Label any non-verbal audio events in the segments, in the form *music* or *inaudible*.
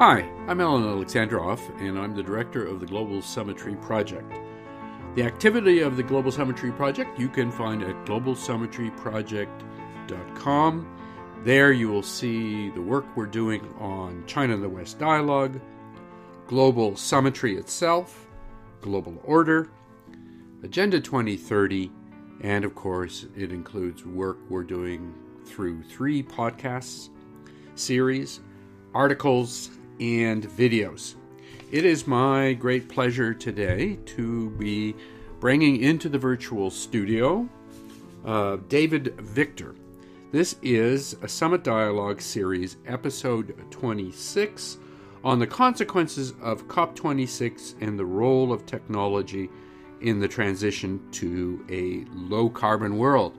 Hi, I'm Alan Alexandroff, and I'm the director of the Global Summitry Project. The activity of the Global Summitry Project you can find at globalsummitryproject.com. There you will see the work we're doing on China and the West dialogue, global summitry itself, global order, Agenda 2030, and of course, it includes work we're doing through three podcasts, series, articles, and videos. It is my great pleasure today to be bringing into the virtual studio uh, David Victor. This is a Summit Dialogue Series, episode 26, on the consequences of COP26 and the role of technology in the transition to a low carbon world.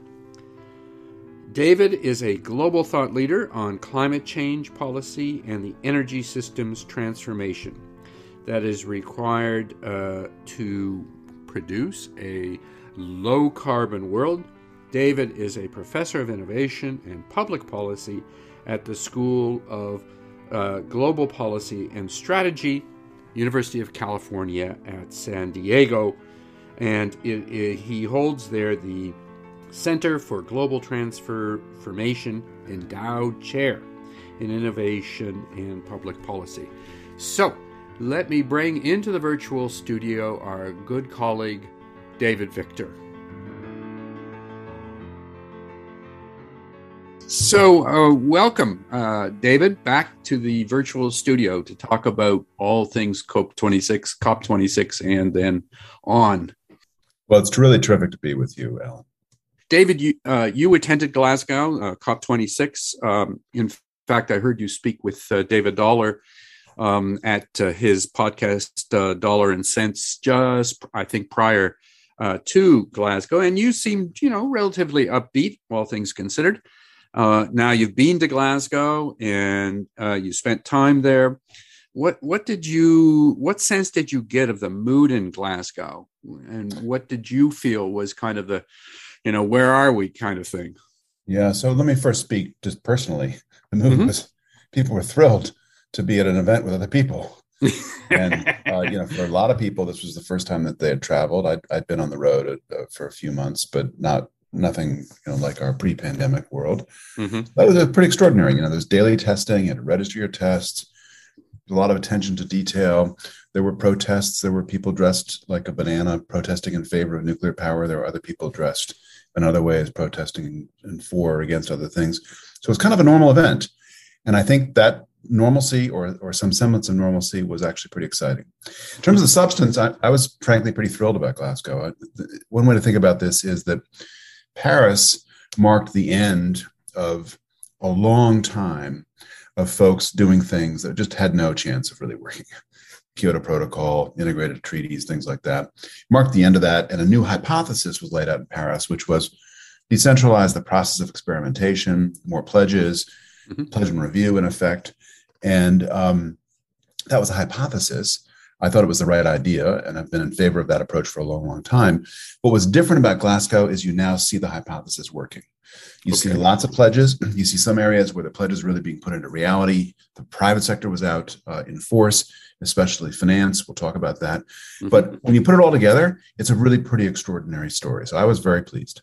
David is a global thought leader on climate change policy and the energy systems transformation that is required uh, to produce a low carbon world. David is a professor of innovation and public policy at the School of uh, Global Policy and Strategy, University of California at San Diego, and it, it, he holds there the Center for Global Transformation Endowed Chair in Innovation and Public Policy. So, let me bring into the virtual studio our good colleague, David Victor. So, uh, welcome, uh, David, back to the virtual studio to talk about all things COP26, COP26, and then on. Well, it's really terrific to be with you, Alan. David, you uh, you attended Glasgow uh, COP26. Um, in fact, I heard you speak with uh, David Dollar um, at uh, his podcast uh, Dollar and Sense, just I think prior uh, to Glasgow, and you seemed you know relatively upbeat, all things considered. now you've been to Glasgow and you spent time there. What what did you what sense did you get of the mood in Glasgow, and what did you feel was kind of the you know, where are we kind of thing. Yeah. So let me first speak just personally. The movie mm-hmm. was people were thrilled to be at an event with other people. *laughs* and uh, you know, for a lot of people, this was the first time that they had traveled. I'd, I'd been on the road uh, for a few months, but not nothing you know like our pre-pandemic world. Mm-hmm. That was pretty extraordinary. You know, there's daily testing, you had to register your tests, a lot of attention to detail. There were protests. There were people dressed like a banana protesting in favor of nuclear power. There were other people dressed in other ways protesting and for or against other things. So it's kind of a normal event. And I think that normalcy or, or some semblance of normalcy was actually pretty exciting. In terms of the substance, I, I was frankly pretty thrilled about Glasgow. I, one way to think about this is that Paris marked the end of a long time of folks doing things that just had no chance of really working. Kyoto Protocol, integrated treaties, things like that, marked the end of that. And a new hypothesis was laid out in Paris, which was decentralize the process of experimentation, more pledges, mm-hmm. pledge and review, in effect. And um, that was a hypothesis. I thought it was the right idea, and I've been in favor of that approach for a long, long time. What was different about Glasgow is you now see the hypothesis working. You okay. see lots of pledges. *clears throat* You see some areas where the pledges really being put into reality. The private sector was out uh, in force especially finance. We'll talk about that. Mm-hmm. But when you put it all together, it's a really pretty extraordinary story. So I was very pleased.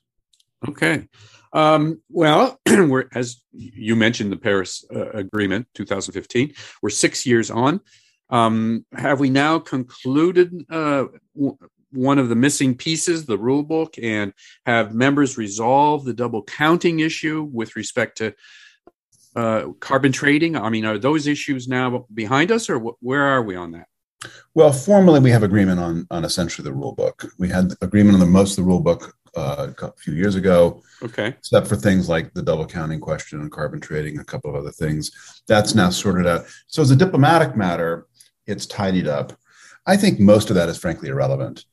Okay. Um, well, *clears throat* we're as you mentioned the Paris uh, Agreement, 2015. We're six years on. Um, have we now concluded uh, w- one of the missing pieces, the rule book, and have members resolve the double counting issue with respect to uh, carbon trading? I mean, are those issues now behind us, or wh- where are we on that? Well, formally, we have agreement on on essentially the rule book. We had agreement on the most of the rule book uh, a few years ago. Okay. Except for things like the double counting question and carbon trading, a couple of other things. That's now sorted out. So, as a diplomatic matter, it's tidied up. I think most of that is frankly irrelevant.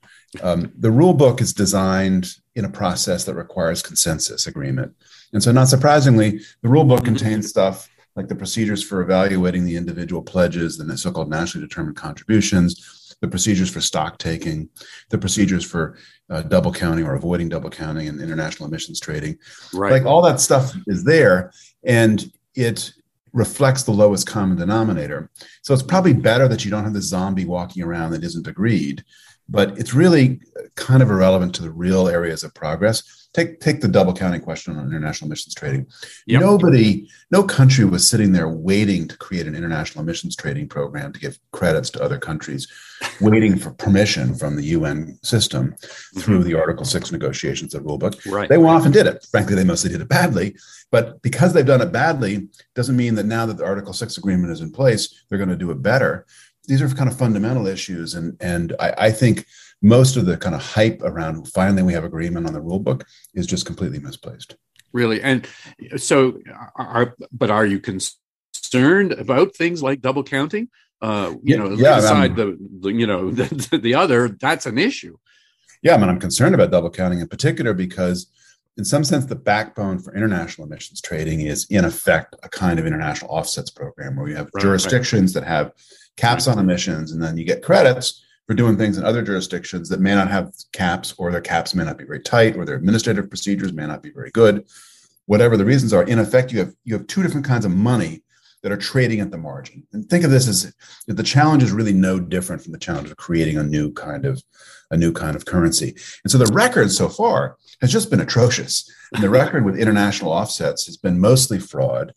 Um, the rule book is designed in a process that requires consensus agreement. And so, not surprisingly, the rule book contains stuff like the procedures for evaluating the individual pledges, and the so called nationally determined contributions, the procedures for stock taking, the procedures for uh, double counting or avoiding double counting and international emissions trading. Right. Like all that stuff is there. And it reflects the lowest common denominator. So it's probably better that you don't have the zombie walking around that isn't agreed, but it's really kind of irrelevant to the real areas of progress take take the double counting question on international emissions trading. Yep. Nobody, no country was sitting there waiting to create an international emissions trading program to give credits to other countries, *laughs* waiting for permission from the UN system mm-hmm. through the Article Six negotiations of rulebook. Right. They often did it. Frankly, they mostly did it badly. But because they've done it badly, doesn't mean that now that the Article Six agreement is in place, they're going to do it better. These are kind of fundamental issues, and and I, I think most of the kind of hype around finally we have agreement on the rule book is just completely misplaced. Really, and so are but are you concerned about things like double counting? Uh, you yeah, know, yeah, aside the, the, you know *laughs* the, the other, that's an issue. Yeah, I mean, I'm concerned about double counting in particular because in some sense, the backbone for international emissions trading is, in effect, a kind of international offsets program where you have right, jurisdictions right. that have caps on emissions, and then you get credits for doing things in other jurisdictions that may not have caps or their caps may not be very tight or their administrative procedures may not be very good. Whatever the reasons are in effect you have you have two different kinds of money that are trading at the margin. And think of this as the challenge is really no different from the challenge of creating a new kind of a new kind of currency. And so the record so far has just been atrocious. And the record with international offsets has been mostly fraud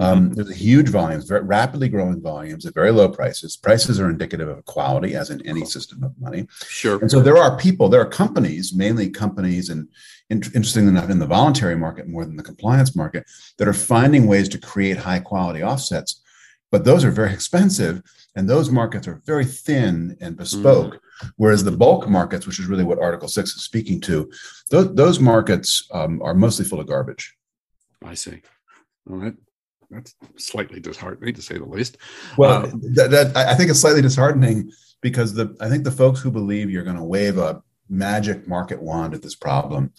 um, mm-hmm. there's a huge volumes, very rapidly growing volumes at very low prices. Prices are indicative of quality, as in any system of money. Sure. And so there are people, there are companies, mainly companies, and in, interestingly enough, in the voluntary market more than the compliance market, that are finding ways to create high quality offsets. But those are very expensive, and those markets are very thin and bespoke. Mm. Whereas the bulk markets, which is really what Article Six is speaking to, those, those markets um, are mostly full of garbage. I see. Well, that that's slightly disheartening to say the least. Well, um, that, that, I think it's slightly disheartening because the I think the folks who believe you're going to wave a magic market wand at this problem,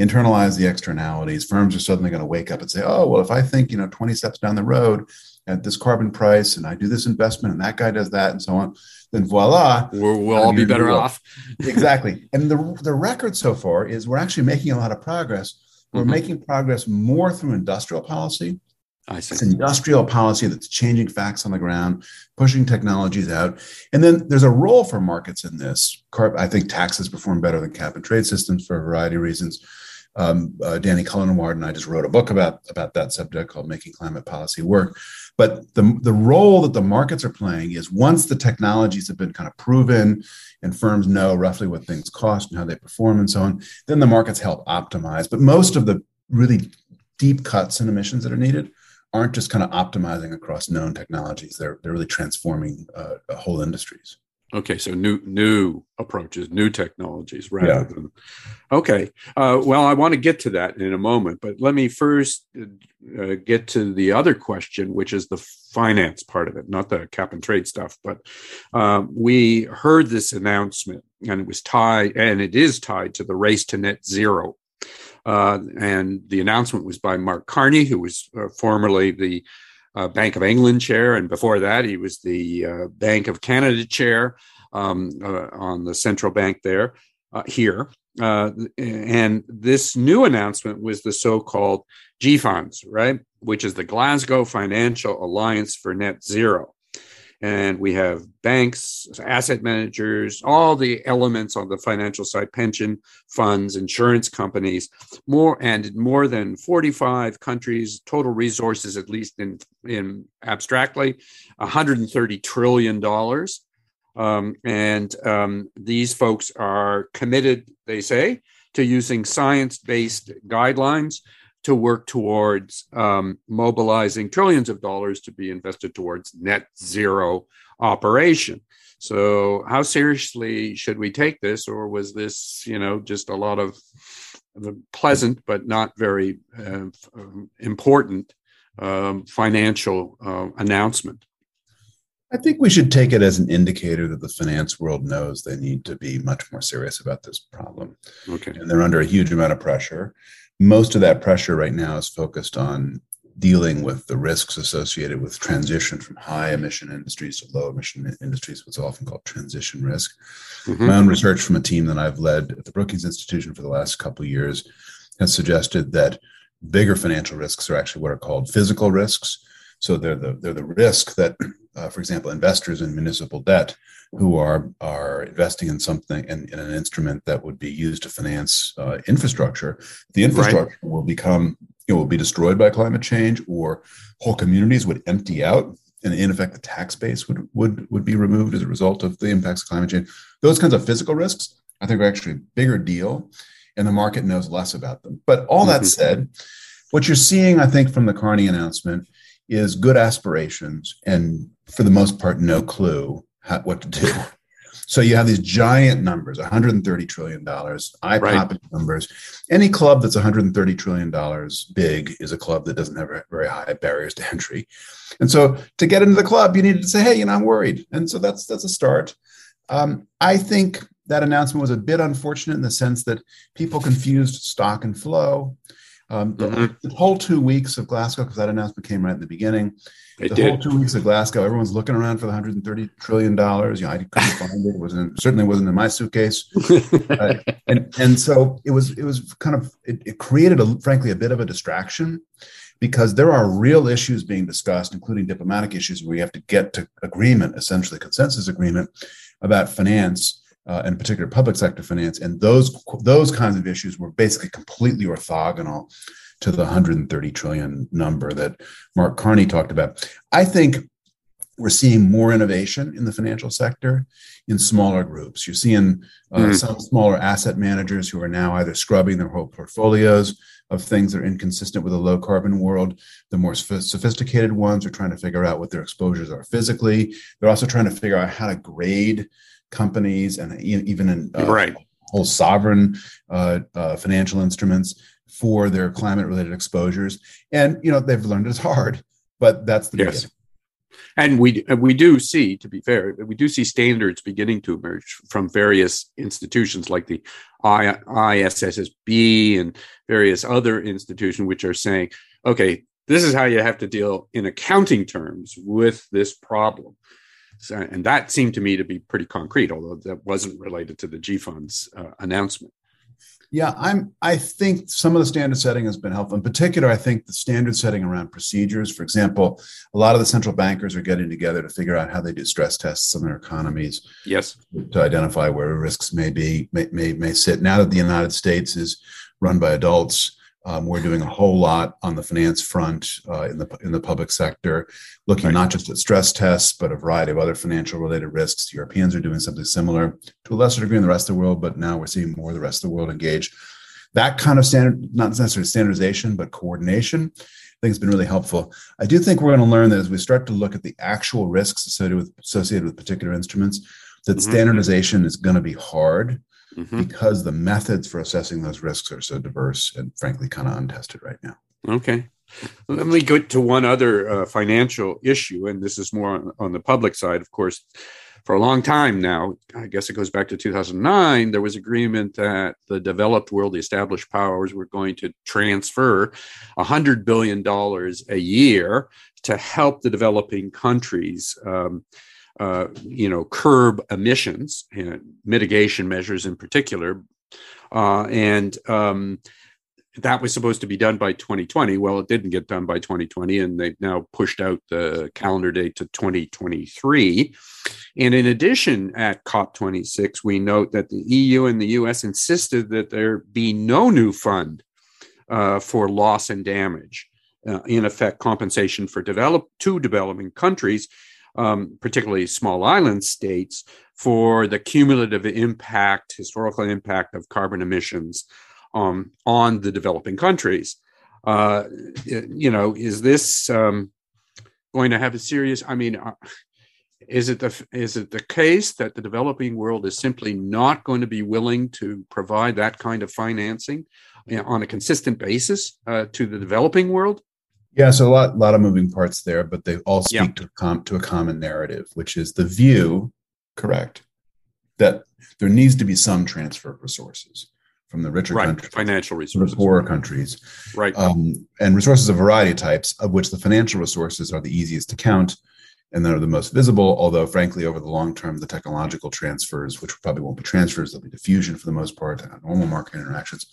internalize the externalities. Firms are suddenly going to wake up and say, "Oh, well, if I think you know 20 steps down the road at this carbon price, and I do this investment, and that guy does that, and so on." Then voila, we'll, we'll all be better off. *laughs* exactly. And the, the record so far is we're actually making a lot of progress. We're mm-hmm. making progress more through industrial policy. It's industrial policy that's changing facts on the ground, pushing technologies out. And then there's a role for markets in this. I think taxes perform better than cap and trade systems for a variety of reasons. Um, uh, Danny Cullenward and I just wrote a book about, about that subject called Making Climate Policy Work. But the, the role that the markets are playing is once the technologies have been kind of proven and firms know roughly what things cost and how they perform and so on, then the markets help optimize. But most of the really deep cuts in emissions that are needed aren't just kind of optimizing across known technologies. They're they're really transforming uh, whole industries. Okay, so new new approaches, new technologies, rather yeah. than okay. Uh, well, I want to get to that in a moment, but let me first uh, get to the other question, which is the finance part of it, not the cap and trade stuff. But um, we heard this announcement, and it was tied, and it is tied to the race to net zero uh, and the announcement was by Mark Carney, who was uh, formerly the uh, Bank of England chair. And before that, he was the uh, Bank of Canada chair um, uh, on the central bank there, here. and this new announcement was the so called GFANZ, right? Which is the Glasgow Financial Alliance for Net Zero and we have banks, asset managers, all the elements on the financial side, pension funds, insurance companies, more and more than 45 countries, total resources, at least in, in abstractly, 130 trillion dollars. Um, and um, these folks are committed, they say, to using science based guidelines to work towards um, mobilizing trillions of dollars to be invested towards net zero operation. So, how seriously should we take this, or was this, you know, just a lot of pleasant but not very uh, important um, financial uh, announcement? I think we should take it as an indicator that the finance world knows they need to be much more serious about this problem. Okay. And they're under a huge amount of pressure most of that pressure right now is focused on dealing with the risks associated with transition from high emission industries to low emission industries, what's often called transition risk. Mm-hmm. My own research from a team that I've led at the Brookings Institution for the last couple of years has suggested that bigger financial risks are actually what are called physical risks. So they're the they're the risk that, uh, for example, investors in municipal debt who are are investing in something in, in an instrument that would be used to finance uh, infrastructure, the infrastructure right. will become it will be destroyed by climate change, or whole communities would empty out, and in effect, the tax base would would would be removed as a result of the impacts of climate change. Those kinds of physical risks, I think, are actually a bigger deal, and the market knows less about them. But all that mm-hmm. said, what you're seeing, I think, from the Carney announcement is good aspirations, and for the most part, no clue how, what to do. So you have these giant numbers, 130 trillion dollars, eye-popping right. numbers. Any club that's 130 trillion dollars big is a club that doesn't have very high barriers to entry. And so to get into the club, you need to say, "Hey, you know, I'm worried." And so that's that's a start. Um, I think that announcement was a bit unfortunate in the sense that people confused stock and flow. Um, the, mm-hmm. the, whole two weeks of Glasgow, because that announcement came right in the beginning. It the did. whole two weeks of Glasgow, everyone's looking around for the 130 trillion dollars. You know, I couldn't *laughs* find it. It wasn't certainly wasn't in my suitcase. *laughs* uh, and and so it was it was kind of it, it created a frankly a bit of a distraction because there are real issues being discussed, including diplomatic issues, where we have to get to agreement, essentially consensus agreement about finance uh, in particular public sector finance, and those those kinds of issues were basically completely orthogonal to the 130 trillion number that Mark Carney talked about. I think we're seeing more innovation in the financial sector in smaller groups. You're seeing uh, mm. some smaller asset managers who are now either scrubbing their whole portfolios of things that are inconsistent with a low carbon world. The more sophisticated ones are trying to figure out what their exposures are physically. They're also trying to figure out how to grade companies and even in uh, right. whole sovereign uh, uh, financial instruments for their climate related exposures. And you know they've learned it's hard, but that's the yes. Beginning. And we we do see, to be fair, we do see standards beginning to emerge from various institutions like the ISSB and various other institutions, which are saying, okay, this is how you have to deal in accounting terms with this problem. And that seemed to me to be pretty concrete, although that wasn't related to the GFANZ's uh, announcement. Yeah, I'm. I think some of the standard setting has been helpful. In particular, I think the standard setting around procedures. For example, a lot of the central bankers are getting together to figure out how they do stress tests on their economies. Yes. To identify where risks may be may may, may sit. Now that the United States is run by adults, um, we're doing a whole lot on the finance front uh, in the in the public sector, looking right. not just at stress tests, but a variety of other financial related risks. Europeans are doing something similar to a lesser degree in the rest of the world, but now we're seeing more of the rest of the world engage. That kind of standard, not necessarily standardization, but coordination, I think has been really helpful. I do think we're going to learn that as we start to look at the actual risks associated with associated with particular instruments, that mm-hmm. standardization is going to be hard mm-hmm. because the methods for assessing those risks are so diverse and frankly kind of untested right now. Okay. Let me go to one other uh, financial issue, and this is more on, on, the public side, of course. For a long time now, I guess it goes back to 2009, there was agreement that the developed world, the established powers, were going to transfer $100 billion a year to help the developing countries um, uh, you know, curb emissions and mitigation measures in particular. Uh, and um, that was supposed to be done by 2020. Well, it didn't get done by 2020, and they've now pushed out the calendar date to 2023. And in addition, at COP26, we note that the EU and the US insisted that there be no new fund uh, for loss and damage. Uh, in effect, compensation for develop to developing countries um, particularly small island states, for the cumulative impact, historical impact of carbon emissions um, on the developing countries. Uh, you know, is this um, going to have a serious? I mean, uh, is it the is it the case that the developing world is simply not going to be willing to provide that kind of financing on a consistent basis uh, to the developing world? Yeah, so a lot, lot of moving parts there, but they all speak yeah. to, com- to a common narrative, which is the view, correct, that there needs to be some transfer of resources from the richer right. countries, financial resources, to the poorer countries, right, um, and resources of variety of types, of which the financial resources are the easiest to count and they're the most visible. Although, frankly, over the long term, the technological transfers, which probably won't be transfers, they'll be diffusion for the most part, normal market interactions,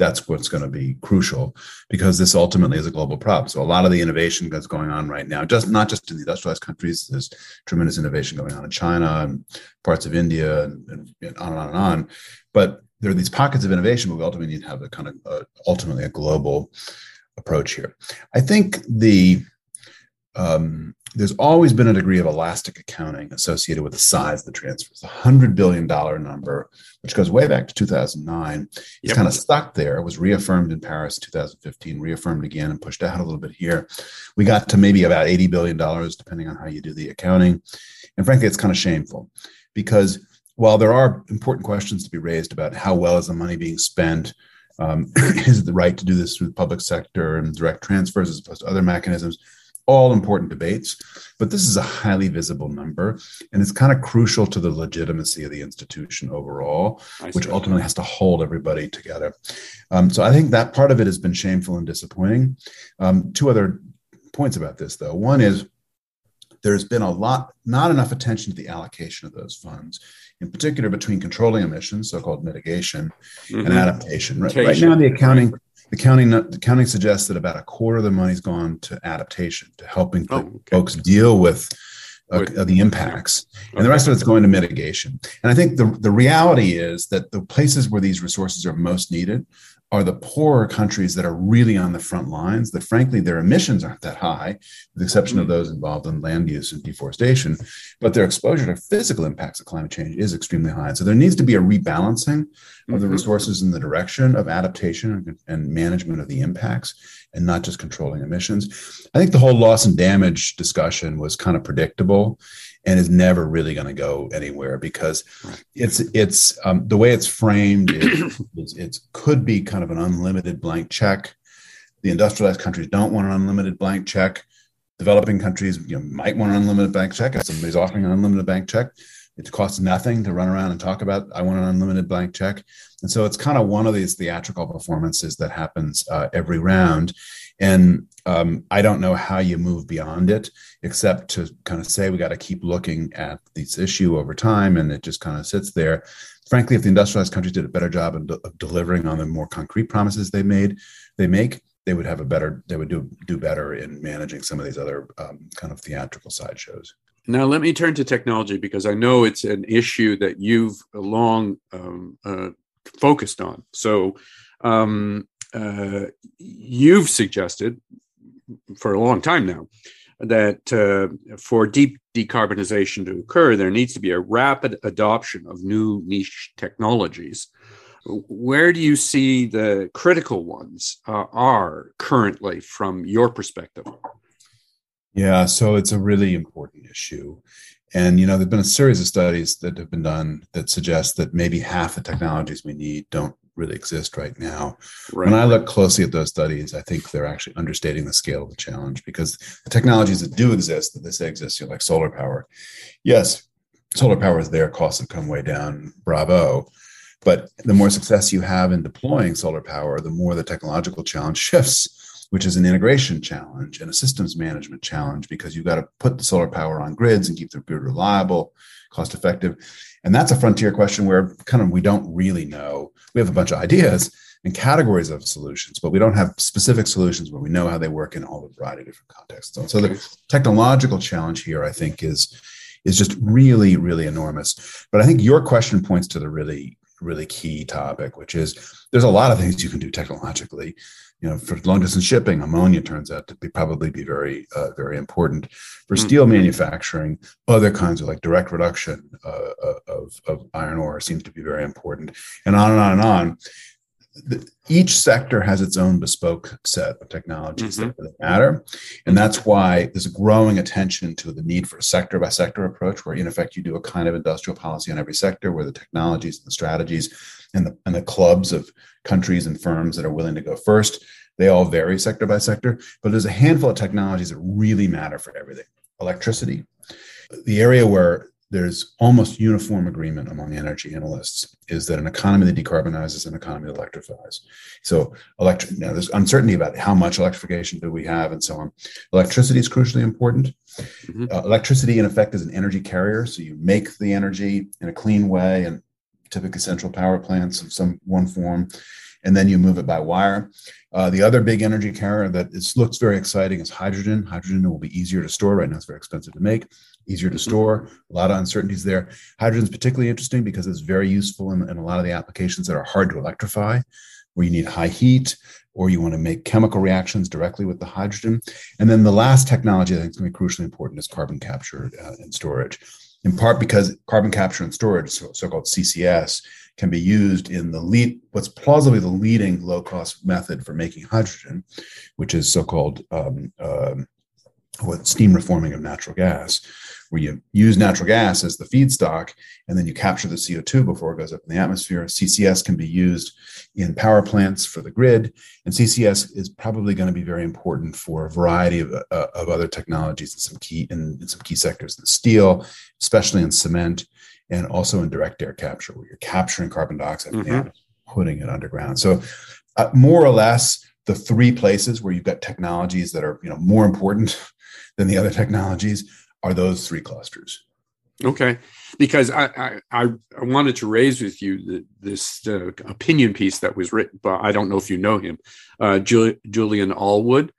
that's what's going to be crucial because this ultimately is a global problem. So a lot of the innovation that's going on right now, just not just in the industrialized countries, there's tremendous innovation going on in China and parts of India and, and, on and on and on. But there are these pockets of innovation, but we ultimately need to have a kind of uh, ultimately a global approach here. I think the um, there's always been a degree of elastic accounting associated with the size of the transfers. The hundred billion dollar number, which goes way back to 2009, yep. is kind of stuck there. It was reaffirmed in Paris 2015, reaffirmed again, and pushed out a little bit here. We got to maybe about 80 billion dollars, depending on how you do the accounting. And frankly, it's kind of shameful because while there are important questions to be raised about how well is the money being spent, um, *clears throat* is it the right to do this through the public sector and direct transfers as opposed to other mechanisms? All important debates, but this is a highly visible number, and it's kind of crucial to the legitimacy of the institution overall, which ultimately has to hold everybody together. Um, so I think that part of it has been shameful and disappointing. Um, two other points about this, though. One is there's been a lot, not enough attention to the allocation of those funds, in particular between controlling emissions, so-called mitigation, mm-hmm. and adaptation. Right, right, now, the accounting the county the county suggests that about a quarter of the money's gone to adaptation to helping oh, okay. folks deal with, uh, the impacts okay. and the rest of it's going to mitigation and i think the, the reality is that the places where these resources are most needed are the poorer countries that are really on the front lines that frankly their emissions aren't that high with the exception of mm-hmm. those involved in land use and deforestation but their exposure to physical impacts of climate change is extremely high so there needs to be a rebalancing of the mm-hmm. resources in the direction of adaptation and management of the impacts and not just controlling emissions i think the whole loss and damage discussion was kind of predictable and is never really going to go anywhere because it's it's um, the way it's framed is, it could be kind of an unlimited blank check. The industrialized countries don't want an unlimited blank check. Developing countries you know, might want an unlimited bank check if somebody's offering an unlimited bank check it costs nothing to run around and talk about i want an unlimited blank check and so it's kind of one of these theatrical performances that happens uh, every round and um, I don't know how you move beyond it, except to kind of say we got to keep looking at this issue over time, and it just kind of sits there. Frankly, if the industrialized countries did a better job of, de- of delivering on the more concrete promises they made, they make, they would have a better, they would do do better in managing some of these other um, kind of theatrical sideshows. Now, let me turn to technology because I know it's an issue that you've long um, uh, focused on. So, um, uh, you've suggested for a long time now that uh, for deep decarbonization to occur, there needs to be a rapid adoption of new niche technologies. Where do you see the critical ones uh, are currently from your perspective? Yeah, so it's a really important issue. And you know, there've been a series of studies that have been done that suggest that maybe half the technologies we need don't really exist right now. Right. When I look closely at those studies, I think they're actually understating the scale of the challenge because the technologies that do exist, that they say exist, you know, like solar power, yes, solar power is there, costs have come way down, bravo. But the more success you have in deploying solar power, the more the technological challenge *laughs* shifts which is an integration challenge and a systems management challenge because you've got to put the solar power on grids and keep the grid reliable, cost effective. And that's a frontier question where kind of we don't really know. We have a bunch of ideas and categories of solutions, but we don't have specific solutions where we know how they work in all the variety of different contexts. So, so the technological challenge here, I think, is is just really, really enormous. But I think your question points to the really, really key topic, which is there's a lot of things you can do technologically you know, for long distance shipping, ammonia turns out to be probably be very, uh, very important. For mm-hmm. steel manufacturing, other kinds of like direct reduction uh, uh, of, of iron ore seems to be very important, and on and on and on. The, each sector has its own bespoke set of technologies mm-hmm. that matter, and that's why there's a growing attention to the need for a sector by sector approach, where in effect you do a kind of industrial policy on every sector, where the technologies and the strategies and the and the clubs of countries and firms that are willing to go first. They all vary sector by sector, but there's a handful of technologies that really matter for everything. Electricity, the area where there's almost uniform agreement among energy analysts is that an economy that decarbonizes is an economy that electrifies. So, electric. Now, there's uncertainty about how much electrification do we have, and so on. Electricity is crucially important. Mm-hmm. Uh, electricity, in effect, is an energy carrier. So you make the energy in a clean way, and typically central power plants of some one form. and then you move it by wire. Uh, the other big energy carrier that is, looks very exciting is hydrogen. Hydrogen will be easier to store. Right now, it's very expensive to make, easier to mm-hmm. store. A lot of uncertainties there. Hydrogen is particularly interesting because it's very useful in, in a lot of the applications that are hard to electrify, where you need high heat or you want to make chemical reactions directly with the hydrogen. And then the last technology I think is going to be crucially important is carbon capture uh, and storage in part because carbon capture and storage, so, called CCS, can be used in the lead, what's plausibly the leading low cost method for making hydrogen, which is so called um, uh, what steam reforming of natural gas, where you use natural gas as the feedstock and then you capture the CO2 before it goes up in the atmosphere. CCS can be used in power plants for the grid, and CCS is probably going to be very important for a variety of, uh, of other technologies in some key in, in some key sectors in steel, especially in cement, and also in direct air capture, where you're capturing carbon dioxide mm-hmm. and putting it underground. So, uh, more or less, the three places where you've got technologies that are you know more important than the other technologies are those three clusters. Okay, because I I, I wanted to raise with you the, this uh, opinion piece that was written, but I don't know if you know him, uh, Julian Allwood,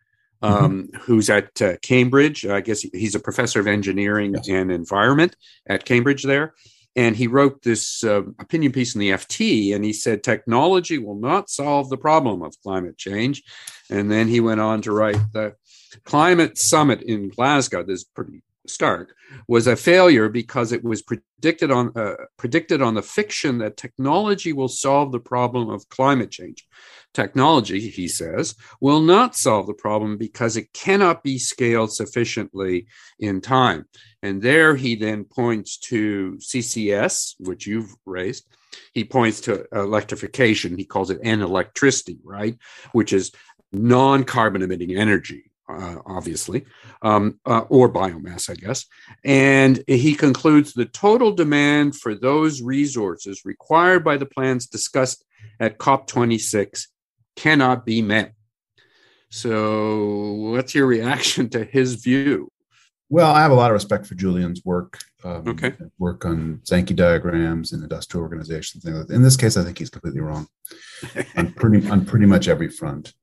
um, mm-hmm. who's at uh, Cambridge. I guess he's a professor of engineering yes. and environment at Cambridge there, and he wrote this uh, opinion piece in the FT, and he said technology will not solve the problem of climate change, and then he went on to write the climate summit in Glasgow. This is pretty stark was a failure because it was predicted on uh, predicted on the fiction that technology will solve the problem of climate change. Technology he says will not solve the problem because it cannot be scaled sufficiently in time. And there he then points to ccs which you've raised. He points to electrification. He calls it an electricity right? Which is non-carbon emitting energy uh, obviously, um, uh, or biomass, I guess. And he concludes the total demand for those resources required by the plans discussed at COP26 cannot be met. So, what's your reaction to his view? Well, I have a lot of respect for Julian's work. Um, okay. Work on Sankey diagrams and industrial organizations. In this case, I think he's completely wrong on pretty on pretty much every front.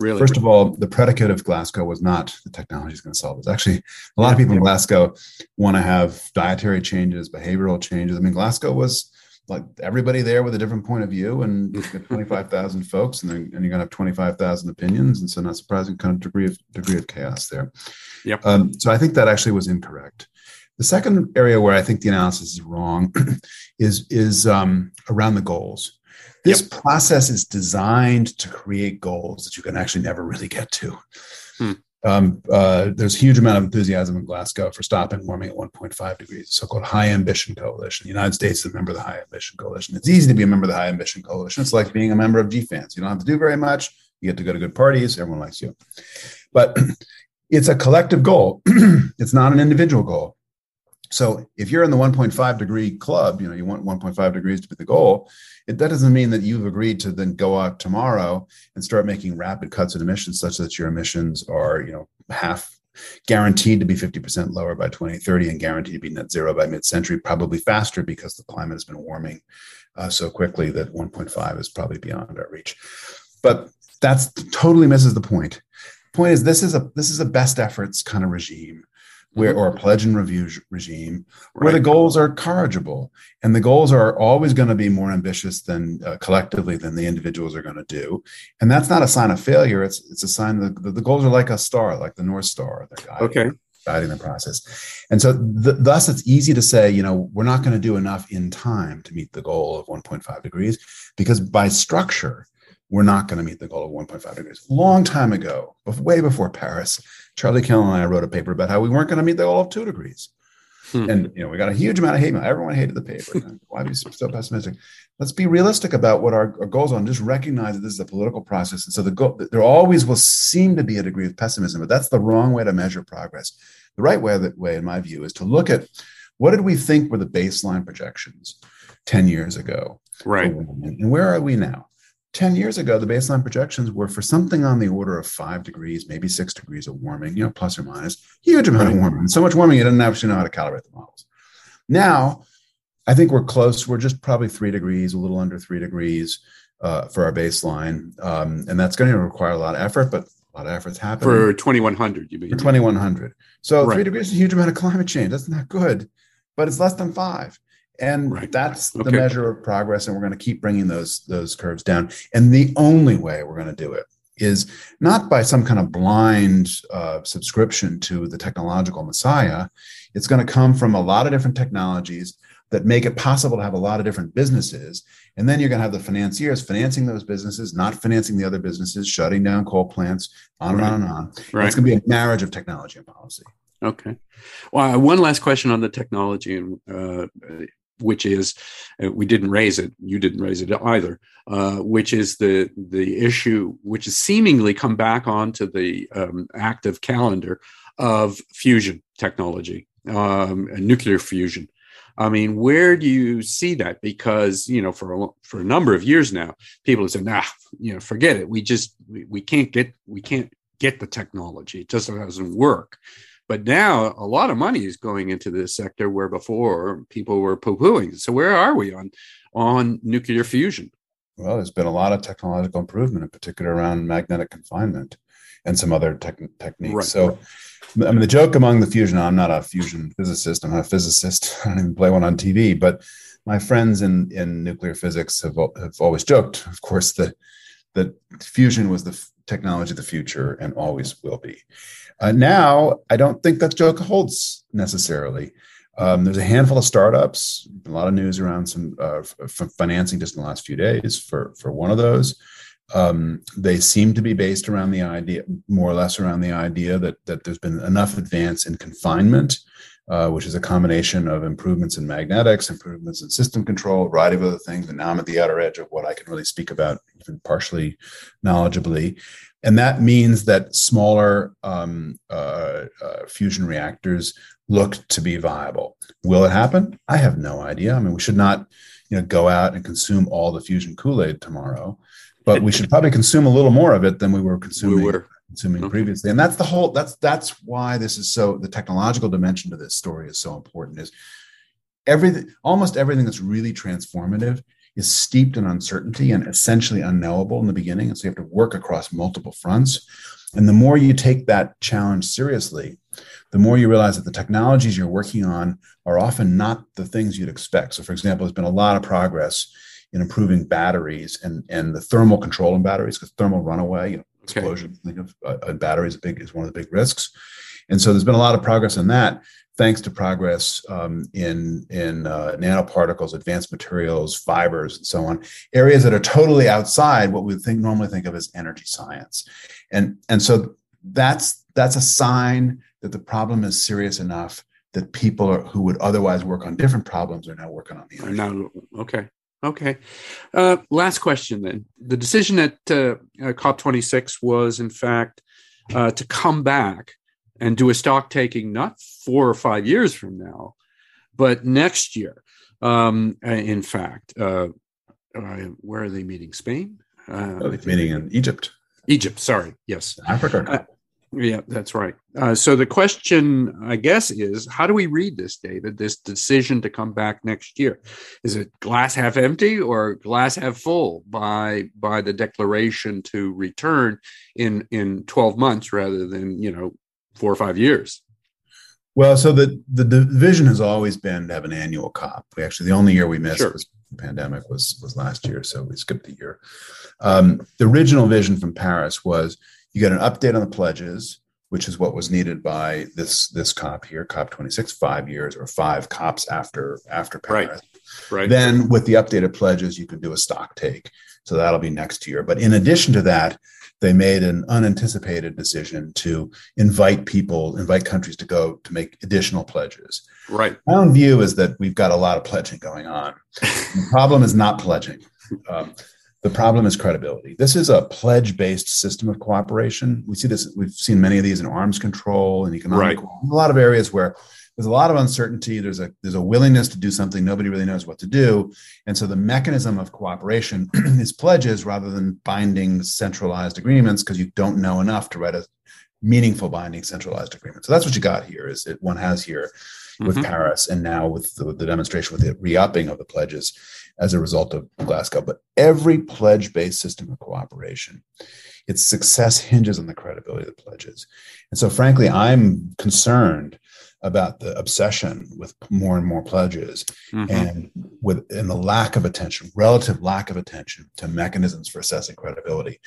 Really? First of all, the predicate of Glasgow was not the technology is going to solve this. Actually, a lot of people in Glasgow want to have dietary changes, behavioral changes. I mean, Glasgow was like everybody there with a different point of view, and *laughs* 25,000 folks, and, then, and you're going to have 25,000 opinions, and so not surprising kind of degree of degree of chaos there. Yep. Um, so I think that actually was incorrect. The second area where I think the analysis is wrong *clears throat* is is um, around the goals. This yep. process is designed to create goals that you can actually never really get to. Hmm. Um, uh, there's a huge amount of enthusiasm in Glasgow for stopping warming at 1.5 degrees, so-called High Ambition Coalition. The United States is a member of the High Ambition Coalition. It's easy to be a member of the High Ambition Coalition. It's like being a member of GFANZ. You don't have to do very much. You get to go to good parties. Everyone likes you. But *clears throat* it's a collective goal. *clears throat* it's not an individual goal. So if you're in the 1.5 degree club, you know, you want 1.5 degrees to be the goal, it, that doesn't mean that you've agreed to then go out tomorrow and start making rapid cuts in emissions such that your emissions are, you know, half guaranteed to be 50% lower by 2030 and guaranteed to be net zero by mid-century, probably faster because the climate has been warming uh, so quickly that 1.5 is probably beyond our reach. But that's totally misses the point. Point is, this is a this is a best efforts kind of regime where or a pledge and review regime where the goals are corrigible and the goals are always going to be more ambitious than uh, collectively than the individuals are going to do. And that's not a sign of failure it's it's a sign that the, the goals are like a star like the north star guiding, okay. guiding the process. And so th- thus it's easy to say you know we're not going to do enough in time to meet the goal of 1.5 degrees because by structure we're not going to meet the goal of 1.5 degrees. Long time ago, way before Paris, Charlie Kennel and I wrote a paper about how we weren't going to meet the goal of two degrees. Hmm. And you know, we got a huge amount of hate mail. Everyone hated the paper. *laughs* Why be so pessimistic? Let's be realistic about what our, our, goals are and just recognize that this is a political process. And so the goal, there always will seem to be a degree of pessimism, but that's the wrong way to measure progress. The right way, way, in my view, is to look at what did we think were the baseline projections 10 years ago? Right. And where are we now? 10 years ago, the baseline projections were for something on the order of five degrees, maybe six degrees of warming, you know, plus or minus, huge amount right. of warming. So much warming, you didn't actually know how to calibrate the models. Now, I think we're close. We're just probably three degrees, a little under three degrees. uh, for our baseline, um, and that's going to require a lot of effort, but a lot of efforts happening. for 2100. You mean for 2100? So Right. three degrees is a huge amount of climate change. That's not good, but it's less than five, and Right. that's the measure of progress. And we're going to keep bringing those those curves down. And the only way we're going to do it is not by some kind of blind uh, subscription to the technological messiah. It's going to come from a lot of different technologies that make it possible to have a lot of different businesses. And then you're going to have the financiers financing those businesses, not financing the other businesses, shutting down coal plants, on and on and on. right? It's going to be a marriage of technology and policy. Okay. Well, one last question on the technology, and uh, which is, uh, we didn't raise it. You didn't raise it either. Uh, which is the the issue, which has seemingly come back onto the um, active calendar of fusion technology, um, nuclear fusion. I mean, where do you see that? Because you know, for a, for a number of years now, people have said, "Nah, you know, forget it. We just we, we can't get we can't get the technology. It just doesn't work." But now a lot of money is going into this sector where before people were poo-pooing. So where are we on on nuclear fusion? Well, there's been a lot of technological improvement, in particular around magnetic confinement and some other tech techniques. Right. So, I mean, the joke among the fusion, I'm not a fusion physicist, I'm not a physicist, *laughs* I don't even play one on TV, but my friends in, in nuclear physics have, have always joked, of course, that, that fusion was the technology of the future and always will be. Uh, now, I don't think that joke holds necessarily. Um, there's a handful of startups, a lot of news around some uh, financing just in the last few days for, for one of those. Um, they seem to be based around the idea, more or less around the idea that, that there's been enough advance in confinement, uh, which is a combination of improvements in magnetics, improvements in system control, a variety of other things. And now I'm at the outer edge of what I can really speak about, even partially knowledgeably. And that means that smaller um, uh, uh, fusion reactors look to be viable. Will it happen? I have no idea. I mean, we should not, you know, go out and consume all the fusion Kool-Aid tomorrow, but we should probably consume a little more of it than we were consuming We were. Consuming Okay. previously. And that's the whole that's that's why this is so the technological dimension to this story is so important is everything almost everything that's really transformative is steeped in uncertainty and essentially unknowable in the beginning. And so you have to work across multiple fronts. And the more you take that challenge seriously, the more you realize that the technologies you're working on are often not the things you'd expect. So, for example, there's been a lot of progress in improving batteries and, and the thermal control in batteries because thermal runaway, you know, Okay. explosion think of uh, batteries big is one of the big risks. And so there's been a lot of progress in that, thanks to progress um, in in uh, nanoparticles, advanced materials, fibers, and so on. Areas that are totally outside what we think normally think of as energy science, and and so that's that's a sign that the problem is serious enough that people are, who would otherwise work on different problems are now working on the energy. now okay. Okay. Uh, last question then. The decision at uh, uh, COP26 was, in fact, uh, to come back and do a stock taking not four or five years from now, but next year. Um, in fact, uh, uh, where are they meeting? Spain? Uh, meeting in Egypt, Egypt. Sorry. Yes. Africa. Yeah, that's right. Uh, so the question, I guess, is how do we read this, David? This decision to come back next year, is it glass half empty or glass half full by by the declaration to return in in twelve months rather than you know four or five years? Well, so the, the the vision has always been to have an annual COP. We actually the only year we missed Sure. was the pandemic was was last year, so we skipped a year. Um, the original vision from Paris was you get an update on the pledges, which is what was needed by this this COP here, COP twenty six, five years or five COPs after after Right. Paris. Right. Then with the updated pledges, you can do a stock take. So that'll be next year. But in addition to that, they made an unanticipated decision to invite people, invite countries to go to make additional pledges. right. My own view is that we've got a lot of pledging going on. the problem is not pledging. Um, the problem is credibility. This is a pledge-based system of cooperation. We see this. We've seen many of these in arms control and economic. Right. A lot of areas where there's a lot of uncertainty. There's a there's a willingness to do something nobody really knows what to do, and so the mechanism of cooperation *clears throat* is pledges rather than binding centralized agreements because you don't know enough to write a meaningful binding centralized agreement. So that's what you got here. Is it one has here with mm-hmm. Paris and now with the, the demonstration with the re-upping of the pledges as a result of Glasgow. But every pledge-based system of cooperation, its success hinges on the credibility of the pledges. And so, frankly, I'm concerned about the obsession with more and more pledges mm-hmm. and with and the lack of attention relative lack of attention to mechanisms for assessing credibility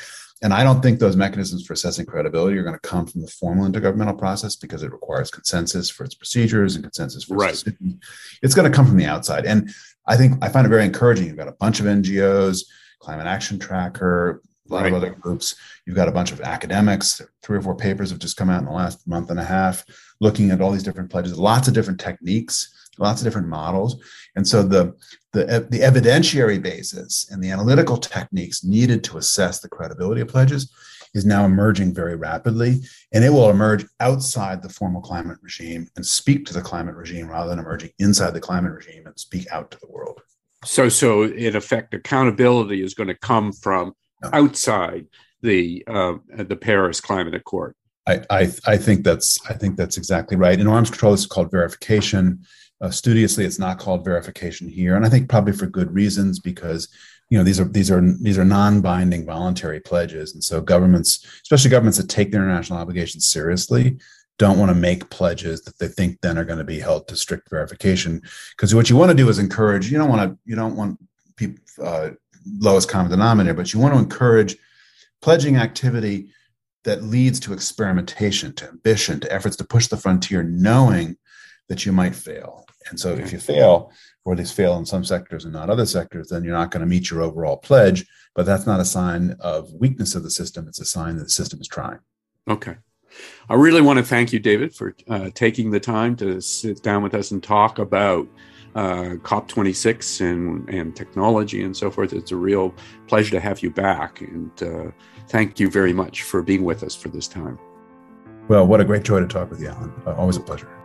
and i don't think those mechanisms for assessing credibility are going to come from the formal intergovernmental process because it requires consensus for its procedures and consensus for its right. it's going to come from the outside and i think i find it very encouraging you've got a bunch of ngos climate action tracker a lot right. of other groups. You've got a bunch of academics. Three or four papers have just come out in the last month and a half looking at all these different pledges, lots of different techniques, lots of different models. And so the, the, the evidentiary basis and the analytical techniques needed to assess the credibility of pledges is now emerging very rapidly. And it will emerge outside the formal climate regime and speak to the climate regime rather than emerging inside the climate regime and speak out to the world. So, so in effect, accountability is going to come from outside the uh, the Paris Climate Accord. I, I, I think that's I think that's exactly right. In arms control, it's called verification. Uh, studiously, it's not called verification here, and I think probably for good reasons because you know these are these are these are non-binding voluntary pledges, and so governments, especially governments that take their international obligations seriously, don't want to make pledges that they think then are going to be held to strict verification. Because what you want to do is encourage. You don't want to. You don't want people uh, lowest common denominator, but you want to encourage pledging activity that leads to experimentation, to ambition, to efforts to push the frontier, knowing that you might fail. And so if you fail, or at least fail in some sectors and not other sectors, then you're not going to meet your overall pledge. But that's not a sign of weakness of the system. It's a sign that the system is trying. Okay. I really want to thank you, David, for uh, taking the time to sit down with us and talk about uh, COP26 and, and technology and so forth. It's a real pleasure to have you back. And uh, thank you very much for being with us for this time. Well, what a great joy to talk with you, Alan. always a pleasure.